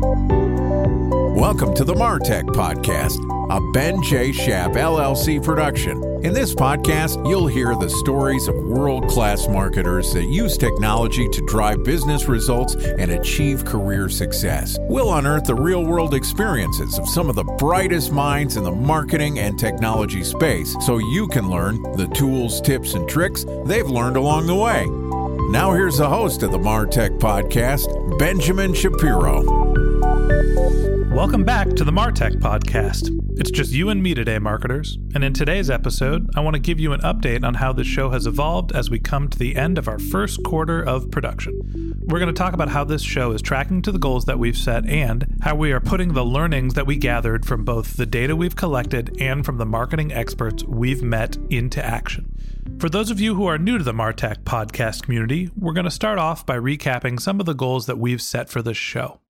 Welcome to the Martech Podcast, a Ben J. Shap LLC production. In this podcast, you'll hear the stories of world class marketers that use technology to drive business results and achieve career success. We'll unearth the real world experiences of some of the brightest minds in the marketing and technology space so you can learn the tools, tips, and tricks they've learned along the way. Now, here's the host of the Martech Podcast, Benjamin Shapiro. Welcome back to the Martech Podcast. It's just you and me today, marketers. And in today's episode, I want to give you an update on how this show has evolved as we come to the end of our first quarter of production. We're going to talk about how this show is tracking to the goals that we've set and how we are putting the learnings that we gathered from both the data we've collected and from the marketing experts we've met into action. For those of you who are new to the Martech podcast community, we're going to start off by recapping some of the goals that we've set for this show.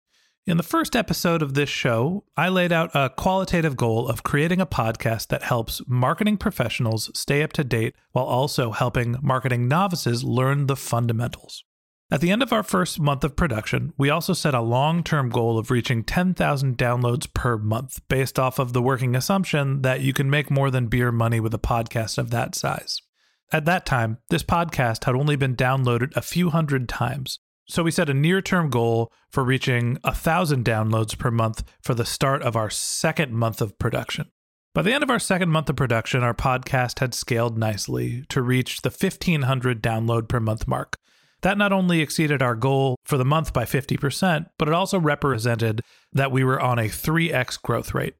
In the first episode of this show, I laid out a qualitative goal of creating a podcast that helps marketing professionals stay up to date while also helping marketing novices learn the fundamentals. At the end of our first month of production, we also set a long term goal of reaching 10,000 downloads per month, based off of the working assumption that you can make more than beer money with a podcast of that size. At that time, this podcast had only been downloaded a few hundred times, so we set a near term goal for reaching a thousand downloads per month for the start of our second month of production. By the end of our second month of production, our podcast had scaled nicely to reach the 1500 download per month mark. That not only exceeded our goal for the month by 50%, but it also represented that we were on a 3x growth rate.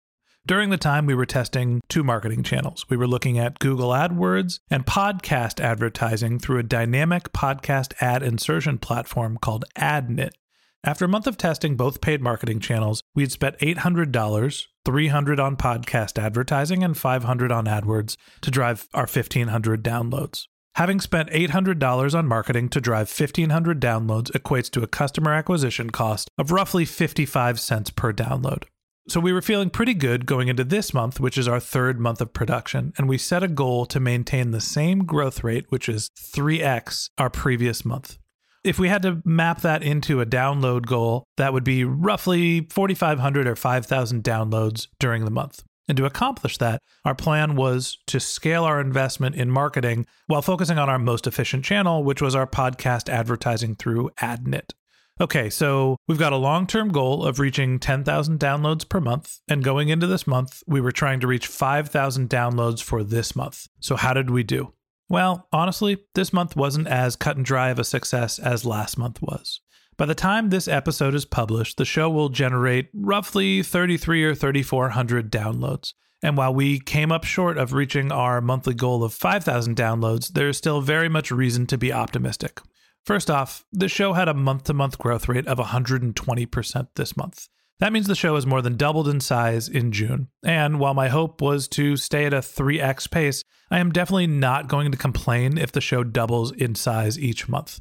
During the time, we were testing two marketing channels. We were looking at Google AdWords and podcast advertising through a dynamic podcast ad insertion platform called AdNet. After a month of testing both paid marketing channels, we had spent $800, 300 on podcast advertising and 500 on AdWords to drive our 1500 downloads. Having spent $800 on marketing to drive 1500 downloads equates to a customer acquisition cost of roughly 55 cents per download. So we were feeling pretty good going into this month, which is our third month of production, and we set a goal to maintain the same growth rate, which is 3x our previous month. If we had to map that into a download goal, that would be roughly 4,500 or 5,000 downloads during the month. And to accomplish that, our plan was to scale our investment in marketing while focusing on our most efficient channel, which was our podcast advertising through AdNet. Okay, so we've got a long term goal of reaching 10,000 downloads per month. And going into this month, we were trying to reach 5,000 downloads for this month. So, how did we do? Well, honestly, this month wasn't as cut and dry of a success as last month was. By the time this episode is published, the show will generate roughly 33 or 3,400 downloads. And while we came up short of reaching our monthly goal of 5,000 downloads, there's still very much reason to be optimistic. First off, the show had a month to month growth rate of 120% this month. That means the show has more than doubled in size in June. And while my hope was to stay at a 3x pace, I am definitely not going to complain if the show doubles in size each month.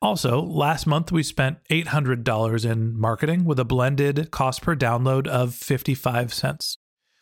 Also, last month we spent $800 in marketing with a blended cost per download of 55 cents.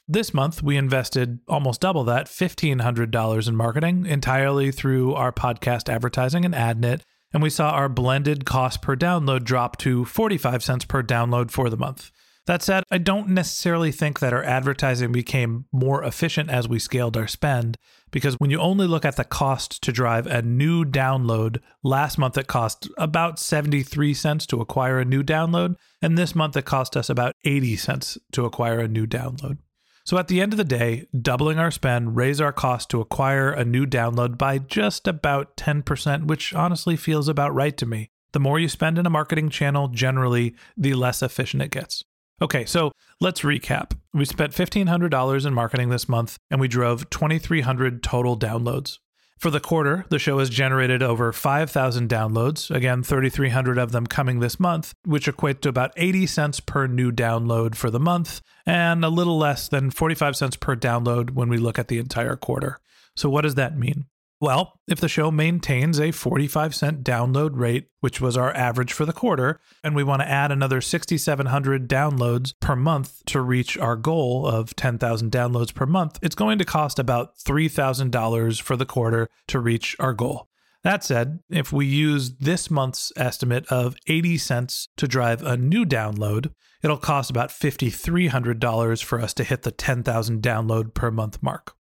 This month, we invested almost double that, $1,500 in marketing, entirely through our podcast advertising and AdNet, and we saw our blended cost per download drop to 45 cents per download for the month. That said, I don't necessarily think that our advertising became more efficient as we scaled our spend, because when you only look at the cost to drive a new download, last month it cost about 73 cents to acquire a new download, and this month it cost us about 80 cents to acquire a new download. So at the end of the day, doubling our spend raise our cost to acquire a new download by just about 10%, which honestly feels about right to me. The more you spend in a marketing channel, generally, the less efficient it gets. Okay, so let's recap. We spent $1,500 in marketing this month and we drove 2,300 total downloads. For the quarter, the show has generated over 5,000 downloads, again, 3,300 of them coming this month, which equate to about 80 cents per new download for the month, and a little less than 45 cents per download when we look at the entire quarter. So, what does that mean? Well, if the show maintains a 45 cent download rate, which was our average for the quarter, and we want to add another 6,700 downloads per month to reach our goal of 10,000 downloads per month, it's going to cost about $3,000 for the quarter to reach our goal. That said, if we use this month's estimate of 80 cents to drive a new download, it'll cost about $5,300 for us to hit the 10,000 download per month mark.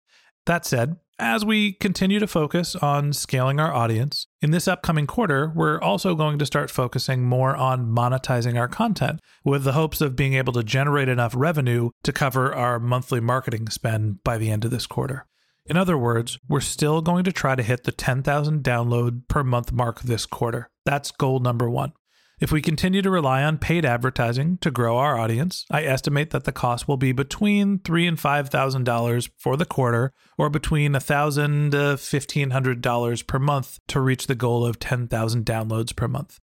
That said, as we continue to focus on scaling our audience, in this upcoming quarter, we're also going to start focusing more on monetizing our content with the hopes of being able to generate enough revenue to cover our monthly marketing spend by the end of this quarter. In other words, we're still going to try to hit the 10,000 download per month mark this quarter. That's goal number one. If we continue to rely on paid advertising to grow our audience, I estimate that the cost will be between three and five thousand dollars for the quarter, or between a thousand to fifteen hundred dollars per month to reach the goal of ten thousand downloads per month.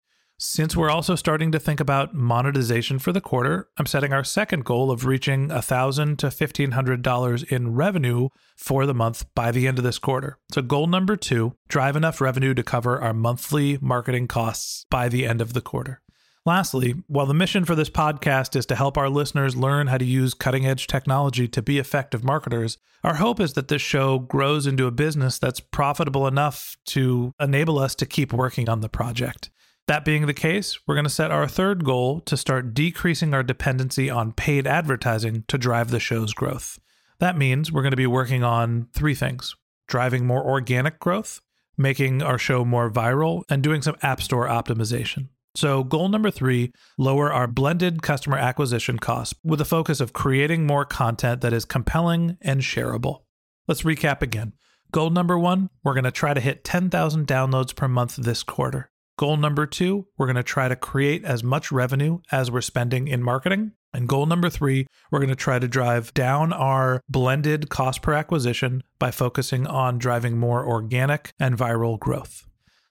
Since we're also starting to think about monetization for the quarter, I'm setting our second goal of reaching $1,000 to $1,500 in revenue for the month by the end of this quarter. So, goal number two drive enough revenue to cover our monthly marketing costs by the end of the quarter. Lastly, while the mission for this podcast is to help our listeners learn how to use cutting edge technology to be effective marketers, our hope is that this show grows into a business that's profitable enough to enable us to keep working on the project. That being the case, we're going to set our third goal to start decreasing our dependency on paid advertising to drive the show's growth. That means we're going to be working on three things driving more organic growth, making our show more viral, and doing some App Store optimization. So, goal number three lower our blended customer acquisition costs with a focus of creating more content that is compelling and shareable. Let's recap again. Goal number one, we're going to try to hit 10,000 downloads per month this quarter. Goal number two, we're going to try to create as much revenue as we're spending in marketing. And goal number three, we're going to try to drive down our blended cost per acquisition by focusing on driving more organic and viral growth.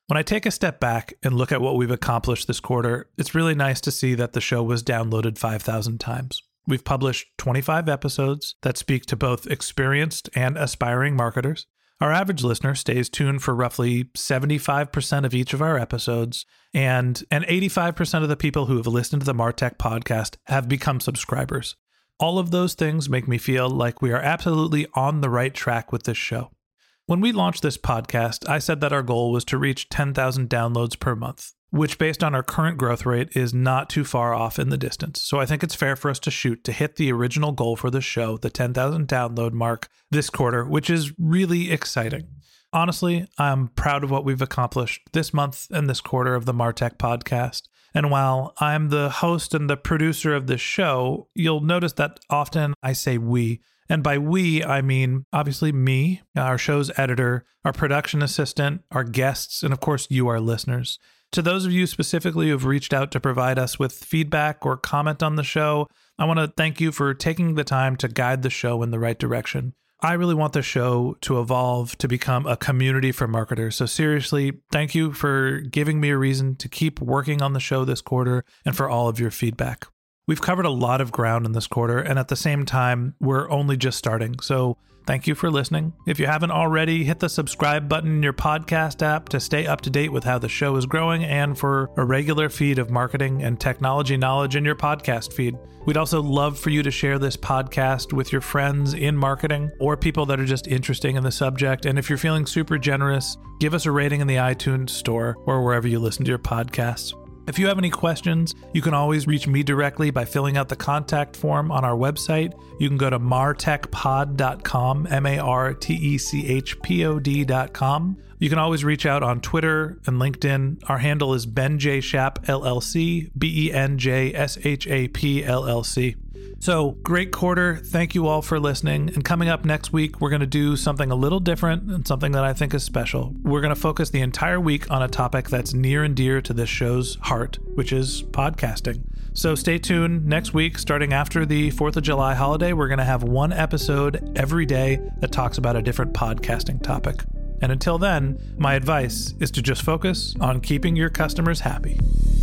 When I take a step back and look at what we've accomplished this quarter, it's really nice to see that the show was downloaded 5,000 times. We've published 25 episodes that speak to both experienced and aspiring marketers. Our average listener stays tuned for roughly 75% of each of our episodes, and, and 85% of the people who have listened to the Martech podcast have become subscribers. All of those things make me feel like we are absolutely on the right track with this show. When we launched this podcast, I said that our goal was to reach 10,000 downloads per month which based on our current growth rate is not too far off in the distance. So I think it's fair for us to shoot to hit the original goal for the show, the 10,000 download mark this quarter, which is really exciting. Honestly, I'm proud of what we've accomplished this month and this quarter of the Martech podcast. And while I'm the host and the producer of this show, you'll notice that often I say we. And by we, I mean obviously me, our show's editor, our production assistant, our guests, and of course, you, our listeners. To those of you specifically who have reached out to provide us with feedback or comment on the show, I want to thank you for taking the time to guide the show in the right direction. I really want the show to evolve to become a community for marketers. So, seriously, thank you for giving me a reason to keep working on the show this quarter and for all of your feedback. We've covered a lot of ground in this quarter, and at the same time, we're only just starting. So, Thank you for listening. If you haven't already, hit the subscribe button in your podcast app to stay up to date with how the show is growing and for a regular feed of marketing and technology knowledge in your podcast feed. We'd also love for you to share this podcast with your friends in marketing or people that are just interesting in the subject. And if you're feeling super generous, give us a rating in the iTunes store or wherever you listen to your podcasts. If you have any questions, you can always reach me directly by filling out the contact form on our website. You can go to martechpod.com, M A R T E C H P O D.com. You can always reach out on Twitter and LinkedIn. Our handle is Ben J. Shap LLC, B E N J S H A P LLC. So, great quarter. Thank you all for listening. And coming up next week, we're going to do something a little different and something that I think is special. We're going to focus the entire week on a topic that's near and dear to this show's heart, which is podcasting. So, stay tuned next week, starting after the 4th of July holiday. We're going to have one episode every day that talks about a different podcasting topic. And until then, my advice is to just focus on keeping your customers happy.